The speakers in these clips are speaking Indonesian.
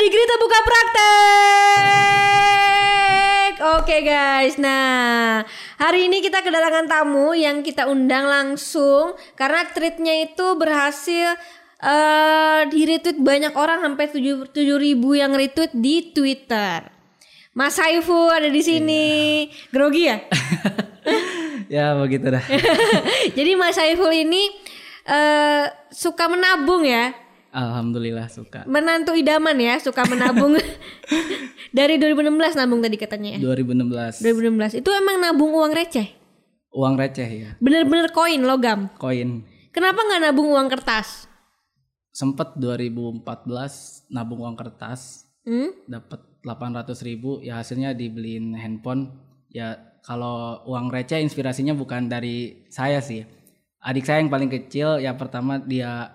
Degree terbuka praktek. Oke guys, nah hari ini kita kedatangan tamu yang kita undang langsung karena tweetnya itu berhasil eh di retweet banyak orang sampai tujuh tujuh ribu yang retweet di Twitter. Mas Saiful ada di sini, grogi ya? ya begitu dah. Jadi Mas Saiful ini eh suka menabung ya, Alhamdulillah suka. menantu idaman ya, suka menabung. Dari 2016 nabung tadi katanya ya. 2016 2016 itu emang nabung uang receh, uang receh ya, bener-bener koin logam. koin. Kenapa nggak nabung uang kertas? Sempet 2014 nabung uang kertas Hmm? dapat 800 ribu ya hasilnya dibeliin handphone ya kalau uang receh inspirasinya bukan dari saya sih adik saya yang paling kecil ya pertama dia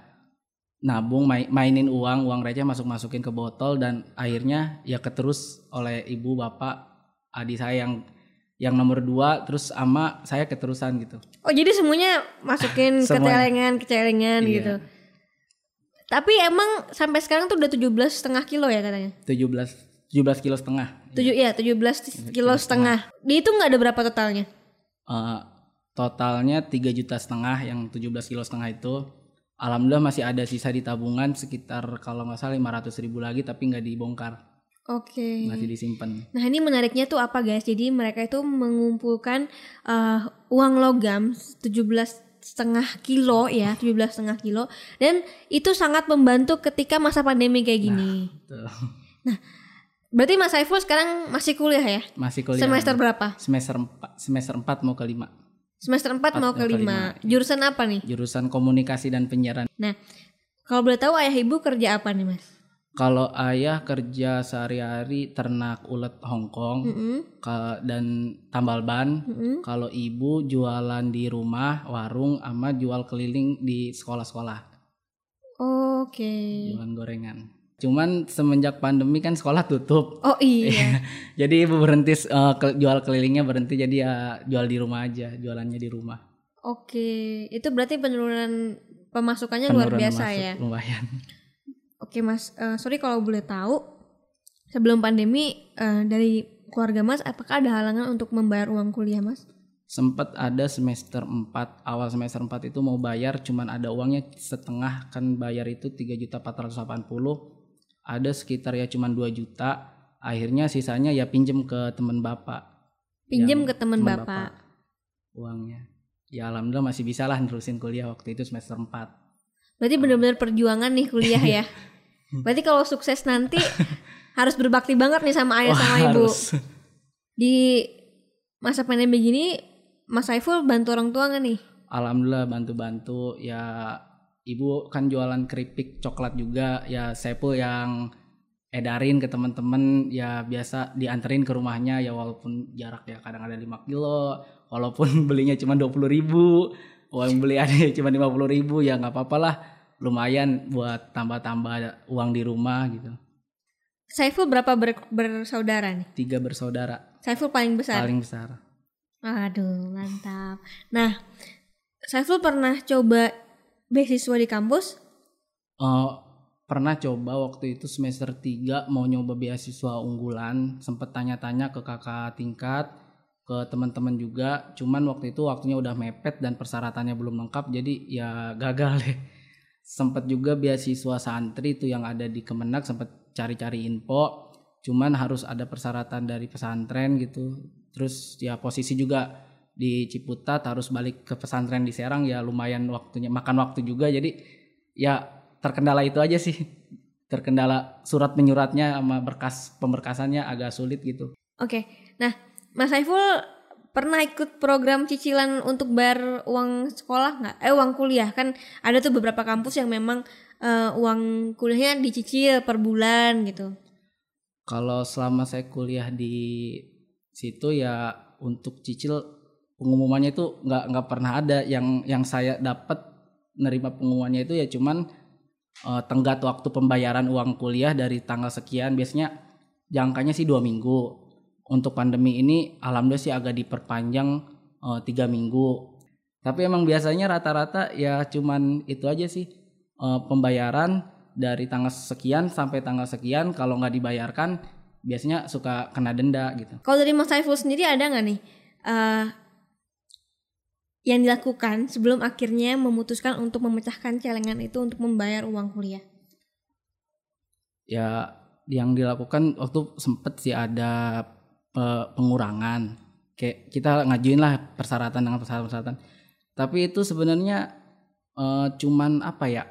nabung mai- mainin uang uang receh masuk masukin ke botol dan akhirnya ya keterus oleh ibu bapak adik saya yang yang nomor dua terus ama saya keterusan gitu Oh jadi semuanya masukin ke celengan, ke celengan Iya. gitu. Tapi emang sampai sekarang tuh udah 17 setengah kilo ya katanya. 17 17 kilo setengah Tujuh ya 17 kilo setengah. Di itu nggak ada berapa totalnya? Eh, totalnya 3 juta setengah yang 17 kilo setengah itu alhamdulillah masih ada sisa di tabungan sekitar kalau nggak salah 500 ribu lagi tapi nggak dibongkar Oke. masih disimpan Nah ini menariknya tuh apa guys? Jadi mereka itu mengumpulkan eh, uang logam 17 setengah kilo ya, 17 setengah kilo dan itu sangat membantu ketika masa pandemi kayak gini. Tuh. Berarti Mas Saiful sekarang masih kuliah ya? masih kuliah Semester berapa? semester 4 semester 4 mau ke 5 Semester 4 mau ke mau ke 5. Jurusan apa nih? jurusan komunikasi dan penyiaran Nah, kalau boleh tahu ayah ibu kerja apa nih, Mas? kalau ayah kerja sehari-hari ternak ulet Hongkong Mm-mm. ka- dan tambal ban Mm-mm. kalau ibu jualan di rumah warung sama jual keliling di sekolah-sekolah Oke. jualan gorengan. Cuman semenjak pandemi kan sekolah tutup. Oh iya. Jadi ibu berhenti eh, ke- jual kelilingnya berhenti jadi ya jual di rumah aja, jualannya di rumah. Oke, itu berarti penurunan pemasukannya luar Penurunan biasa masuk ya. Lumayan. Oke, Mas. Eh, sorry kalau boleh tahu sebelum pandemi eh, dari keluarga Mas apakah ada halangan untuk membayar uang kuliah, Mas? Sempet ada semester 4, awal semester 4 itu mau bayar cuman ada uangnya setengah kan bayar itu 3 juta 480. Ada sekitar ya cuman 2 juta. Akhirnya sisanya ya pinjem ke temen bapak Pinjem ke teman temen Bapak. uangnya. Ya alhamdulillah masih bisa lah nerusin kuliah waktu itu semester 4. Berarti benar-benar perjuangan nih kuliah ya. Berarti kalau sukses nanti harus berbakti banget nih sama ayah sama ibu. harus. Di masa pandemi gini Mas Saiful bantu orang tua nggak nih? Alhamdulillah bantu-bantu ya ibu kan jualan keripik coklat juga. Ya pun yang edarin ke teman-teman. Ya biasa dianterin ke rumahnya. Ya walaupun jarak ya kadang ada 5 kilo. Walaupun belinya cuma 20 ribu. Uang beli ada cuma 50 ribu. Ya nggak apa-apa lah. Lumayan buat tambah-tambah uang di rumah gitu. Saiful berapa ber- bersaudara nih? tiga bersaudara. Saiful paling besar. paling besar. Aduh, mantap. Nah, Saiful pernah coba beasiswa di kampus? Eh, pernah coba waktu itu semester 3 mau nyoba beasiswa unggulan. Sempet tanya-tanya ke kakak tingkat ke teman-teman juga. Cuman waktu itu waktunya udah mepet dan persyaratannya belum lengkap jadi ya gagal deh. Sempet juga beasiswa santri itu yang ada di Kemenak sempet cari-cari info. Cuman harus ada persyaratan dari pesantren gitu. Terus ya posisi juga di Ciputat harus balik ke pesantren di Serang ya lumayan waktunya makan waktu juga jadi ya terkendala itu aja sih terkendala surat menyuratnya sama berkas pemberkasannya agak sulit gitu Oke. Nah, Mas Saiful pernah ikut program cicilan untuk bayar uang sekolah nggak? Eh uang kuliah kan ada tuh beberapa kampus yang memang eh, uang kuliahnya dicicil per bulan gitu. kalau selama saya kuliah di situ ya untuk cicil pengumumannya itu nggak nggak pernah ada. Yang yang saya dapat nerima pengumumannya itu ya cuman eh, tenggat waktu pembayaran uang kuliah dari tanggal sekian. Biasanya jangkanya sih dua minggu. Untuk pandemi ini alhamdulillah sih agak diperpanjang eh, tiga minggu. Tapi emang biasanya rata-rata ya cuman itu aja sih eh, pembayaran dari tanggal sekian sampai tanggal sekian. Kalau nggak dibayarkan biasanya suka kena denda gitu. Kalau dari Mas Saiful sendiri ada nggak nih eh, yang dilakukan sebelum akhirnya memutuskan untuk memecahkan celengan itu untuk membayar uang kuliah? Ya yang dilakukan waktu sempet sih ada pe- pengurangan kayak kita ngajuin lah persyaratan dengan persyaratan-persyaratan. Tapi itu sebenarnya eh, cuman apa ya?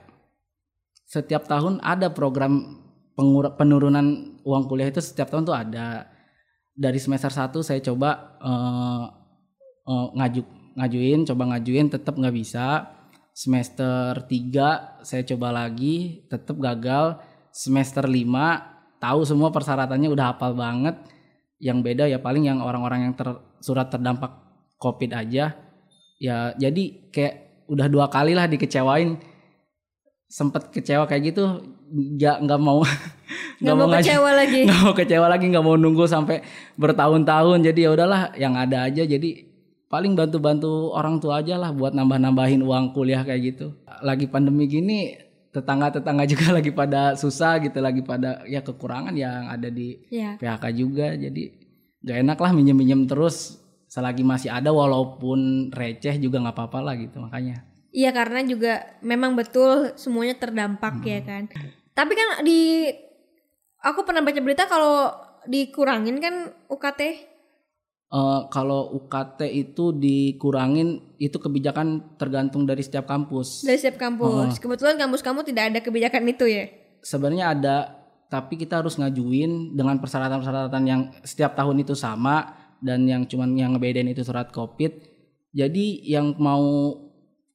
Setiap tahun ada program penurunan uang kuliah itu setiap tahun tuh ada. Dari semester 1 saya coba eh, eh, ngaju ngajuin, coba ngajuin tetap nggak bisa. Semester 3 saya coba lagi, tetap gagal. Semester 5 tahu semua persyaratannya udah hafal banget. Yang beda ya paling yang orang-orang yang ter, surat terdampak Covid aja. Ya jadi kayak udah dua kali lah dikecewain. Sempet kecewa kayak gitu, nggak nggak mau Nggak mau kecewa lagi. nggak mau kecewa lagi nggak mau nunggu sampai bertahun-tahun jadi ya udahlah yang ada aja jadi paling bantu-bantu orang tua aja lah buat nambah-nambahin uang kuliah kayak gitu lagi pandemi gini tetangga-tetangga juga lagi pada susah gitu lagi pada ya kekurangan yang ada di Ya. PHK juga jadi gak enak lah minjem-minjem terus selagi masih ada walaupun receh juga nggak apa-apa lah gitu makanya Iya karena juga memang betul semuanya terdampak ya kan. Tapi kan di aku pernah baca berita kalau dikurangin kan UKT. Eh, kalau UKT itu dikurangin itu kebijakan tergantung dari setiap kampus dari setiap kampus. Kebetulan kampus kamu tidak ada kebijakan itu ya. sebenarnya ada tapi kita harus ngajuin dengan persyaratan-persyaratan yang setiap tahun itu sama dan yang cuman yang ngebedain itu surat covid jadi yang mau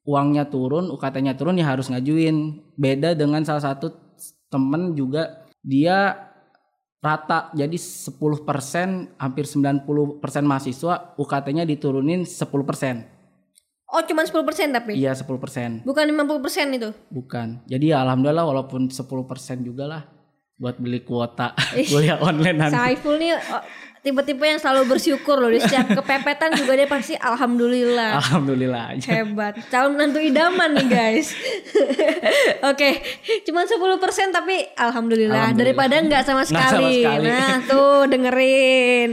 uangnya turun UKT-nya turun ya harus ngajuin beda dengan salah satu temen juga dia rata jadi 10% hampir 90% mahasiswa UKT-nya diturunin 10% Oh cuma 10% tapi. iya 10% Bukan 50% itu. Bukan. Jadi ya alhamdulillah walaupun 10% juga lah buat beli kuota kuliah online nanti. Saiful nih oh, tipe-tipe yang selalu bersyukur loh di setiap kepepetan juga dia pasti alhamdulillah. Alhamdulillah aja. Hebat. Calon menantu idaman nih guys. Oke, cuma 10% tapi alhamdulillah, Alhamdulillah. daripada nggak sama Nggak sama sekali. sekali. Nah, tuh dengerin.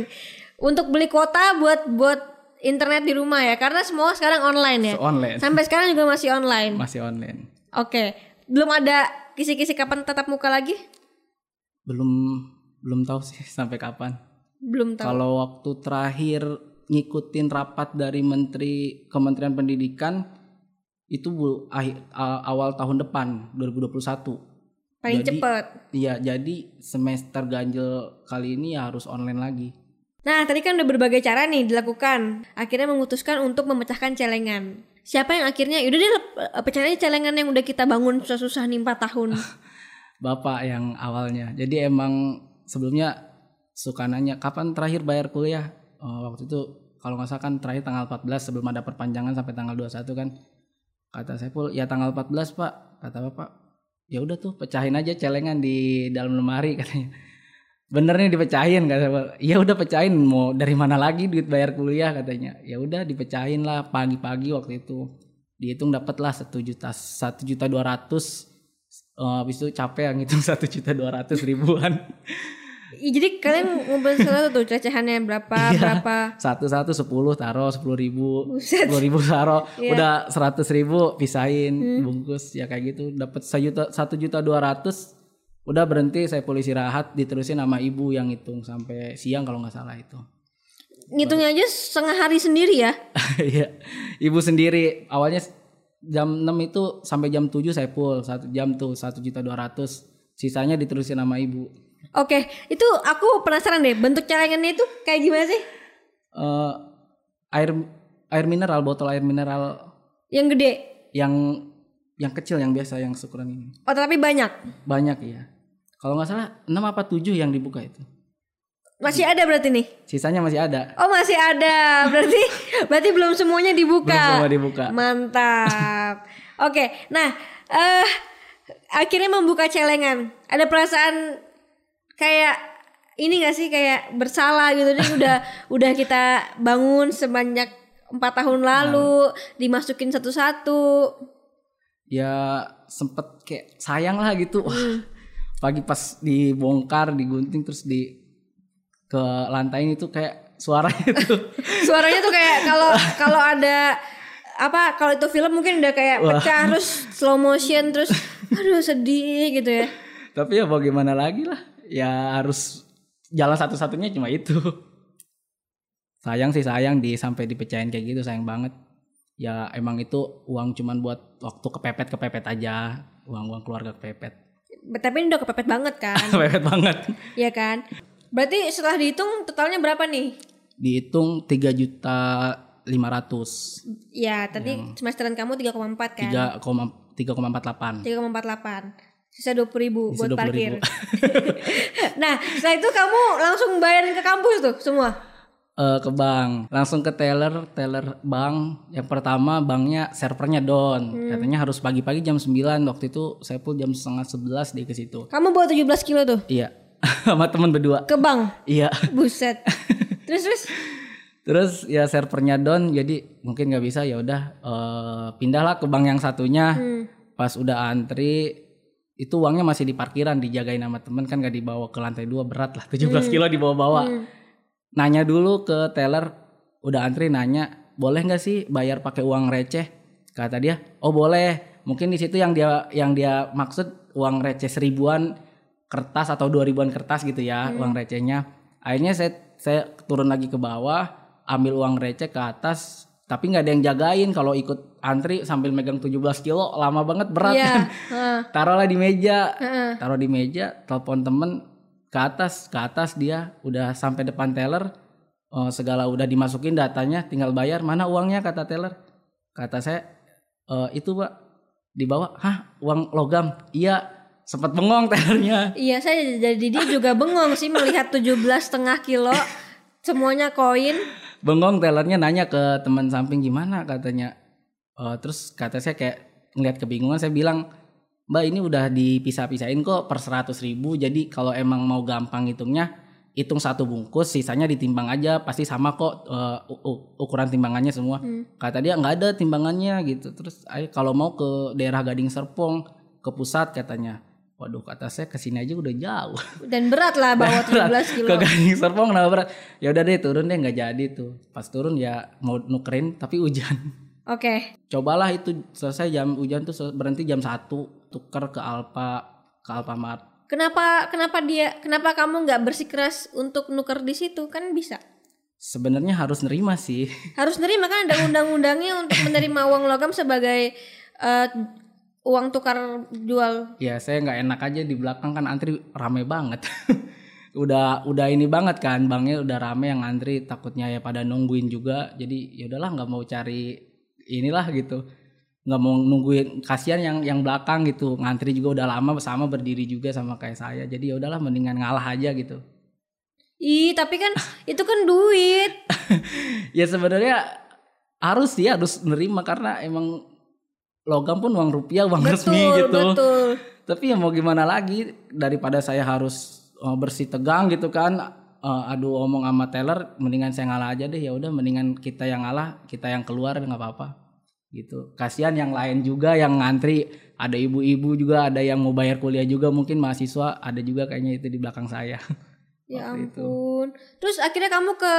Untuk beli kuota buat buat internet di rumah ya karena semua sekarang online ya. Online. Sampai sekarang juga masih online. Masih online. Oke. Belum ada kisi-kisi kapan tatap muka lagi? Belum belum tahu sih sampai kapan. Belum tahu. Kalau waktu terakhir ngikutin rapat dari Menteri Kementerian Pendidikan itu bu, awal tahun depan 2021. Paling jadi- cepet. Iya, jadi semester ganjil kali ini ya harus online lagi. Nah, tadi kan udah berbagai cara nih dilakukan. Akhirnya memutuskan untuk memecahkan celengan. Siapa yang akhirnya, yaudah deh eh, pecahin aja celengan yang udah kita bangun susah-susah nih 4 tahun. bapak yang awalnya. Jadi emang sebelumnya suka nanya kapan terakhir bayar kuliah. Oh, waktu itu kalau nggak salah kan terakhir tanggal 14 sebelum ada perpanjangan sampai tanggal 21 kan. Kata saya pul ya tanggal 14 pak. Kata bapak ya udah tuh pecahin aja celengan di dalam lemari katanya. Bener nih dipecahin kata saya. Ya udah pecahin mau dari mana lagi duit bayar kuliah katanya. Ya udah dipecahin lah pagi-pagi waktu itu. Dihitung dapat lah satu juta satu juta dua ratus Eh, habis itu capek yang ngitung satu juta dua ratus ribuan. Jadi kalian ngumpulin satu tuh recehannya berapa, Iya. berapa. satu satu sepuluh taruh sepuluh ribu. Sepuluh ribu taruh. Iya. udah seratus ribu pisahin bungkus ya kayak gitu. Dapat sejuta satu juta dua ratus. Udah berhenti saya polisi rahat diterusin sama ibu yang hitung sampai siang kalau nggak salah itu. Ngitungnya aja setengah hari sendiri ya. Iya. Ibu sendiri awalnya jam 6 itu sampai jam 7 saya full satu jam tuh satu juta dua ratus sisanya diterusin sama ibu Oke, itu aku penasaran deh bentuk celengannya itu kayak gimana sih? Eh, air air mineral botol air mineral Yang gede. yang yang kecil yang biasa yang ukuran ini Oh, tapi banyak. banyak ya kalau nggak salah 6 apa 7 yang dibuka itu Masih ada berarti nih. sisanya masih ada Oh, masih ada. Berarti berarti belum semuanya dibuka. belum semua dibuka Mantap. Oke, nah eh akhirnya membuka celengan. Ada perasaan kayak ini gak sih kayak bersalah gitu nih udah udah kita bangun sebanyak empat tahun lalu dimasukin satu-satu. ya sempet kayak sayang lah gitu wah Hmm. pagi pas dibongkar digunting terus di ke lantai itu kayak suaranya tuh Suaranya tuh kayak kalau kalau ada apa kalau itu film mungkin udah kayak pecah terus slow motion terus aduh sedih gitu ya. tapi ya mau gimana lagi lah. Ya harus jalan satu-satunya cuma itu. Sayang sih sayang di sampai dipecahin kayak gitu sayang banget. Ya emang itu uang cuman buat waktu kepepet kepepet aja. Uang uang keluarga kepepet. Tapi ini udah kepepet banget kan, kepepet banget. Ya kan? Berarti setelah dihitung totalnya berapa nih? dihitung tiga juta lima ratus Ya, tadi semesteran kamu 3,4 kan? tiga koma tiga koma empat delapan 3,48. Sisa 20 ribu Sisa buat 20.000. parkir. nah, setelah itu kamu langsung bayarin ke kampus tuh semua? Eh, ke bank langsung ke teller teller bank yang pertama banknya servernya down katanya harus pagi-pagi jam 9 waktu itu saya pun jam setengah 11 deh ke situ Kamu bawa 17 kilo tuh iya sama teman berdua ke bank? iya Buset. terus terus? terus ya servernya down jadi mungkin nggak bisa ya udah eh, pindahlah ke bank yang satunya Hmm. pas udah antri itu uangnya masih di parkiran dijagain sama temen kan gak dibawa ke lantai dua berat lah 17 kilo dibawa-bawa Hmm. nanya dulu ke teller udah antri nanya boleh nggak sih bayar pakai uang receh kata dia oh boleh mungkin di situ yang dia yang dia maksud uang receh seribuan kertas atau dua ribuan kertas gitu ya uang recehnya. Akhirnya saya saya turun lagi ke bawah ambil uang receh ke atas tapi nggak ada yang jagain kalau ikut antri sambil megang 17 kilo lama banget berat Iya. kan. Heeh. taruhlah di meja. Heeh. taruh di meja telepon temen ke atas ke atas dia udah sampai depan teller. Eh, segala udah dimasukin datanya tinggal bayar mana uangnya? kata teller. Kata saya "Eh, itu pak. Di bawah hah uang logam? Iya sempat bengong tellernya Iya, saya jadi dia juga bengong sih melihat 17 setengah kilo semuanya koin. bengong tellernya nanya ke teman samping gimana? katanya. Eh, terus kata saya kayak ngeliat kebingungan saya bilang mbak ini udah dipisah-pisahin kok per 100 ribu jadi kalau emang mau gampang hitungnya hitung satu bungkus sisanya ditimbang aja pasti sama kok eh, u- u- ukuran timbangannya semua. Kata dia nggak ada timbangannya gitu. Terus kalau mau ke daerah Gading Serpong ke pusat katanya waduh kata saya ke sini aja udah jauh Dan berat lah bawa 17 kilo. ke Gading Serpong kenapa berat ya udah deh turun deh nggak jadi tuh pas turun ya mau nukerin tapi hujan Oke. cobalah itu selesai jam hujan tuh berhenti jam 1 tuker ke Alfa ke Alfamart Kenapa kenapa dia kenapa kamu nggak bersikeras untuk nuker di situ? Kan bisa. sebenarnya harus nerima sih Harus nerima kan ada undang-undangnya untuk menerima uang logam sebagai eh, uang tukar jual. ya saya nggak enak aja di belakang kan antri rame banget. Udah udah ini banget kan bangnya udah rame yang antri takutnya ya pada nungguin juga. Jadi ya udahlah nggak mau cari inilah gitu. Nggak mau nungguin kasihan yang yang belakang gitu. Ngantri juga udah lama sama berdiri juga sama kayak saya. Jadi ya udahlah mendingan ngalah aja gitu. Ih, tapi kan itu kan duit. ya sebenarnya harus sih harus nerima karena emang logam pun uang rupiah uang resmi Betul, gitu betul. tapi ya mau gimana lagi daripada saya harus uh, bersih tegang gitu kan uh, adu omong sama teller mendingan saya ngalah aja deh ya udah mendingan kita yang ngalah kita yang keluar nggak apa-apa gitu kasihan yang lain juga yang ngantri ada ibu-ibu juga ada yang mau bayar kuliah juga mungkin mahasiswa ada juga kayaknya itu di belakang saya Ya Waktu itu. ampun. Terus akhirnya kamu ke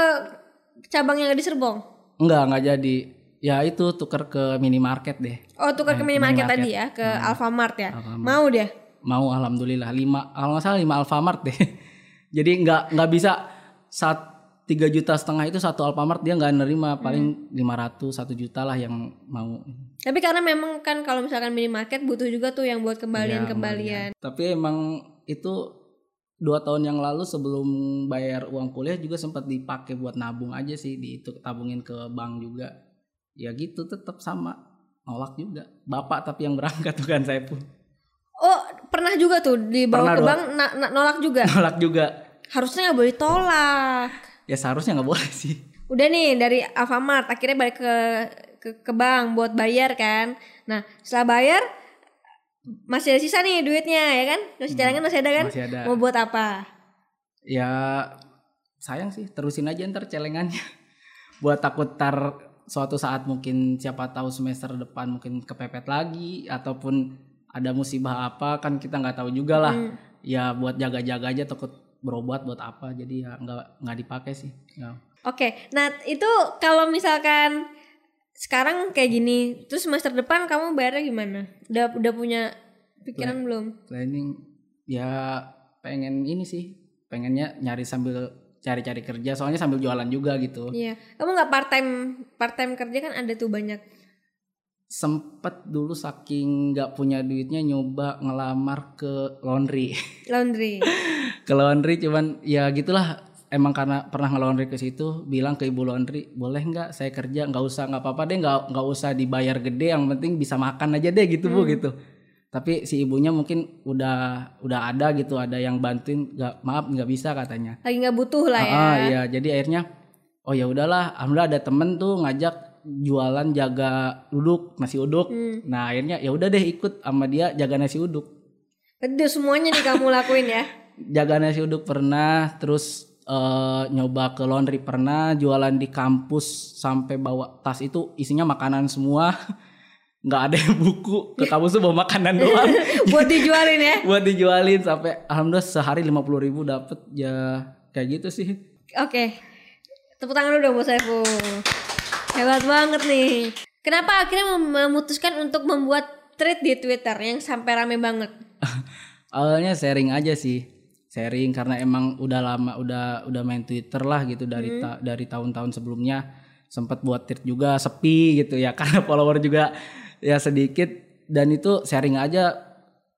cabang yang di Serbong. enggak enggak jadi ya itu tuker ke minimarket deh Oh, tukar ke Eh, minimarket minimarket. tadi ya, ke Alfamart ya. Alfamart. Mau dia. mau alhamdulillah lima kalau nggak salah lima Alfamart deh jadi nggak nggak bisa saat tiga juta setengah itu satu Alfamart dia nggak nerima paling 500 satu juta lah yang mau Tapi karena memang kan kalau misalkan minimarket butuh juga tuh yang buat kembalian-kembalian. tapi emang itu dua tahun yang lalu sebelum bayar uang kuliah juga sempat dipakai buat nabung aja sih di itu tabungin ke bank juga ya gitu tetap sama nolak juga bapak tapi yang berangkat bukan saya pun Oh, pernah juga tuh dibawa Pernah ke bank na- na- nolak juga. nolak juga Harusnya nggak boleh tolak. ya seharusnya nggak boleh sih Udah nih dari Alfamart akhirnya balik ke ke, ke bank buat bayar kan. Nah, setelah bayar masih ada sisa nih duitnya ya kan? Masih cadangan masih ada kan? masih ada Mau buat apa? ya sayang sih terusin aja ntar celengannya buat takut tar suatu saat mungkin siapa tahu semester depan mungkin kepepet lagi ataupun ada musibah apa kan kita nggak tahu juga lah Hmm. ya buat jaga-jaga aja takut berobat buat apa jadi ya nggak nggak dipakai sih Ya. Oke, nah itu kalau misalkan sekarang kayak gini, terus semester depan kamu bayarnya gimana? Udah udah punya pikiran belum? planning ya pengen ini sih pengennya nyari sambil cari-cari kerja soalnya sambil jualan juga gitu Iya. Kamu nggak part time part time kerja kan ada tuh banyak. sempet dulu saking nggak punya duitnya nyoba ngelamar ke laundry Laundry. ke laundry cuman ya gitulah emang karena pernah nge-laundry ke situ bilang ke ibu laundry boleh nggak saya kerja nggak usah nggak apa-apa deh nggak nggak usah dibayar gede yang penting bisa makan aja deh gitu bu gitu tapi si ibunya mungkin udah udah ada gitu ada yang bantuin nggak maaf nggak bisa katanya Lagi nggak butuh lah ya. Ah, iya jadi akhirnya oh ya udahlah alhamdulillah ada temen tuh ngajak jualan jaga uduk nasi uduk Hmm. nah akhirnya ya udah deh ikut sama dia jaga nasi uduk Itu semuanya nih kamu lakuin ya. jaga nasi uduk pernah terus eh, nyoba ke laundry pernah jualan di kampus sampai bawa tas itu isinya makanan semua nggak ada yang buku ke kampus tuh bawa makanan doang Buat dijualin ya. buat dijualin sampai alhamdulillah sehari lima puluh ribu dapet ya kayak gitu sih Oke. Tepuk tangan dulu dong buat Saiful. Hebat banget nih. Kenapa akhirnya mem- memutuskan untuk membuat thread di Twitter yang sampai rame banget? awalnya sharing aja sih sharing karena emang udah lama udah udah main Twitter lah gitu dari ta- dari tahun-tahun sebelumnya sempat buat tweet juga sepi gitu ya karena follower juga ya sedikit. Dan itu sharing aja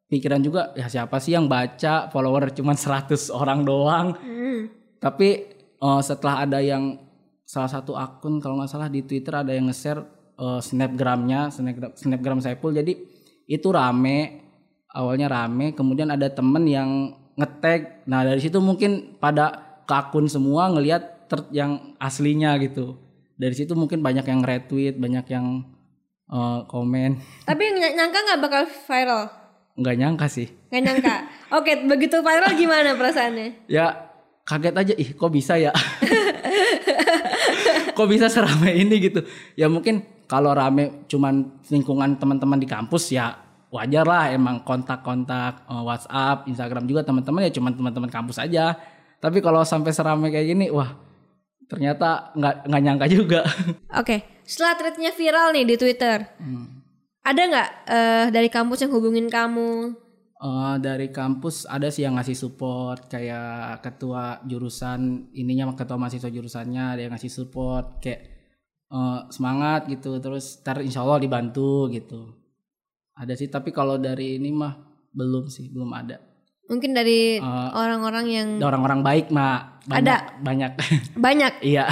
pikiran juga ya siapa sih yang baca follower cuman 100 orang doang? Hmm. tapi eh, setelah ada yang salah satu akun kalau nggak salah di Twitter ada yang nge-share eh, snapgramnya snapgram snapgram Saiful jadi itu rame awalnya rame kemudian ada temen yang ngetag. Nah dari situ mungkin pada ke akun semua ngelihat yang aslinya gitu. Dari situ mungkin banyak yang retweet banyak yang eh, komen. Tapi ny- nyangka nggak bakal viral? nggak nyangka sih. Nggak nyangka. Oke, begitu viral gimana perasaannya? ya kaget aja. Ih kok bisa ya? Kok bisa seramai ini gitu? Ya mungkin kalau rame cuman lingkungan teman-teman di kampus ya wajar lah. Emang kontak-kontak eh, WhatsApp Instagram juga teman-teman ya cuman teman-teman kampus aja. Tapi kalau sampai seramai kayak gini wah ternyata nggak nggak nyangka juga. Oke, setelah threadnya viral nih di Twitter, Hmm. ada nggak eh, dari kampus yang hubungin kamu? Eh, dari kampus ada sih yang ngasih support kayak ketua jurusan ininya ketua mahasiswa jurusannya ada yang ngasih support kayak eh, semangat gitu terus ntar insya Allah dibantu gitu ada sih tapi kalau dari ini mah belum sih belum ada Mungkin dari orang-orang yang Ada orang-orang baik mah banyak Ada. banyak banyak. iya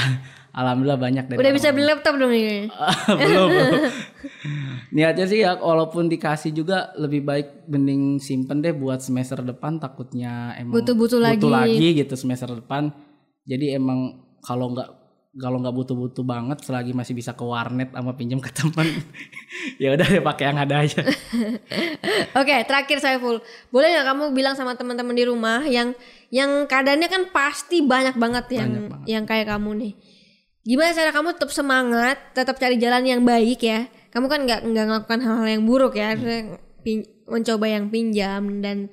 alhamdulillah banyak dari Udah bisa beli laptop dong ini. belum belum niatnya sih ya walaupun dikasih juga lebih baik mending simpen deh buat semester depan takutnya emang Butuh-butuh lagi. lagi gitu semester depan jadi emang kalau nggak kalau nggak butuh-butuh banget selagi masih bisa ke warnet sama pinjam ke teman ya udah deh pakai yang ada aja Oke, terakhir Saiful, boleh nggak kamu bilang sama teman-teman di rumah yang yang keadaannya kan pasti banyak banget yang Banyak banget. yang kayak kamu nih. Gimana cara kamu tetap semangat, tetap cari jalan yang baik ya? Kamu kan nggak nggak melakukan hal-hal yang buruk ya, Maksudnya pin- mencoba yang pinjam dan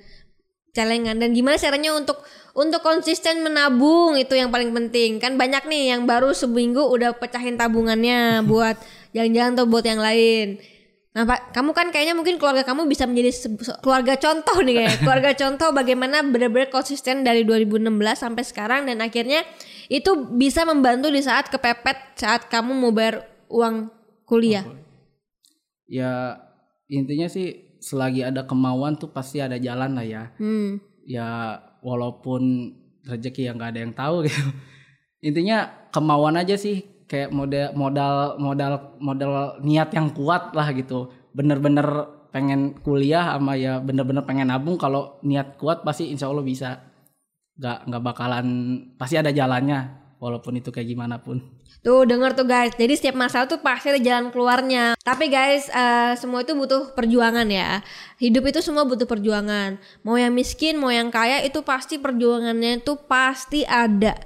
celengan. Dan gimana caranya untuk untuk konsisten menabung itu yang paling penting. Kan banyak nih yang baru seminggu udah pecahin tabungannya buat jalan-jalan atau buat yang lain. Nah pak kamu kan kayaknya mungkin keluarga kamu bisa menjadi keluarga contoh nih kayak keluarga contoh bagaimana benar-benar konsisten dari 2016 sampai sekarang dan akhirnya itu bisa membantu di saat kepepet saat kamu mau bayar uang kuliah. Ya intinya sih selagi ada kemauan tuh pasti ada jalan lah ya. Hmm. ya walaupun rezeki yang nggak ada yang tahu gitu. Intinya kemauan aja sih kayak modal modal modal modal niat yang kuat lah gitu. Bener-bener pengen kuliah sama ya bener-bener pengen nabung kalau niat kuat pasti insya Allah bisa nggak nggak bakalan pasti ada jalannya walaupun itu kayak gimana pun. Tuh denger tuh guys, jadi setiap masalah tuh pasti ada jalan keluarnya. Tapi guys, eh, semua itu butuh perjuangan ya. Hidup itu semua butuh perjuangan. Mau yang miskin, mau yang kaya itu pasti perjuangannya itu pasti ada.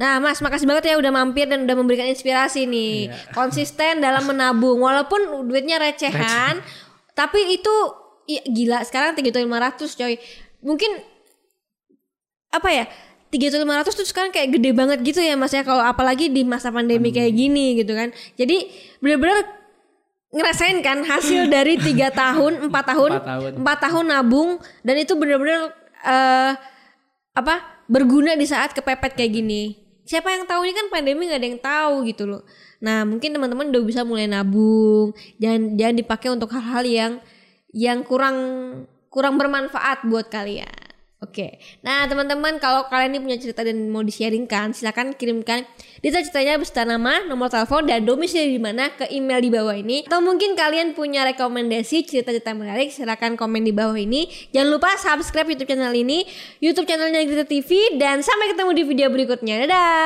Nah mas, makasih banget ya udah mampir dan udah memberikan inspirasi nih. Konsisten dalam menabung, walaupun duitnya recehan, tapi itu ya, gila sekarang 3.500 coy. Mungkin apa ya? tiga juta lima ratus tuh sekarang kayak gede banget gitu ya mas ya. Kalau apalagi di masa pandemi kayak gini gitu kan. Jadi bener-bener ngerasain kan hasil dari tiga tahun empat tahun Empat tahun. tahun nabung dan itu bener-bener eh apa berguna di saat kepepet kayak gini. Siapa yang tahu ini kan pandemi nggak ada yang tahu gitu loh. Nah mungkin teman-teman udah bisa mulai nabung. Jangan jangan dipakai untuk hal-hal yang yang kurang kurang bermanfaat buat kalian Oke, nah teman-teman kalau kalian ini punya cerita dan mau di-sharingkan, silakan kirimkan detail ceritanya beserta nama, nomor telepon, dan domisili di mana ke email di bawah ini. Atau mungkin kalian punya rekomendasi cerita-cerita menarik, silakan komen di bawah ini. Jangan lupa subscribe YouTube channel ini, YouTube channelnya Grita TV, dan sampai ketemu di video berikutnya. Dadah.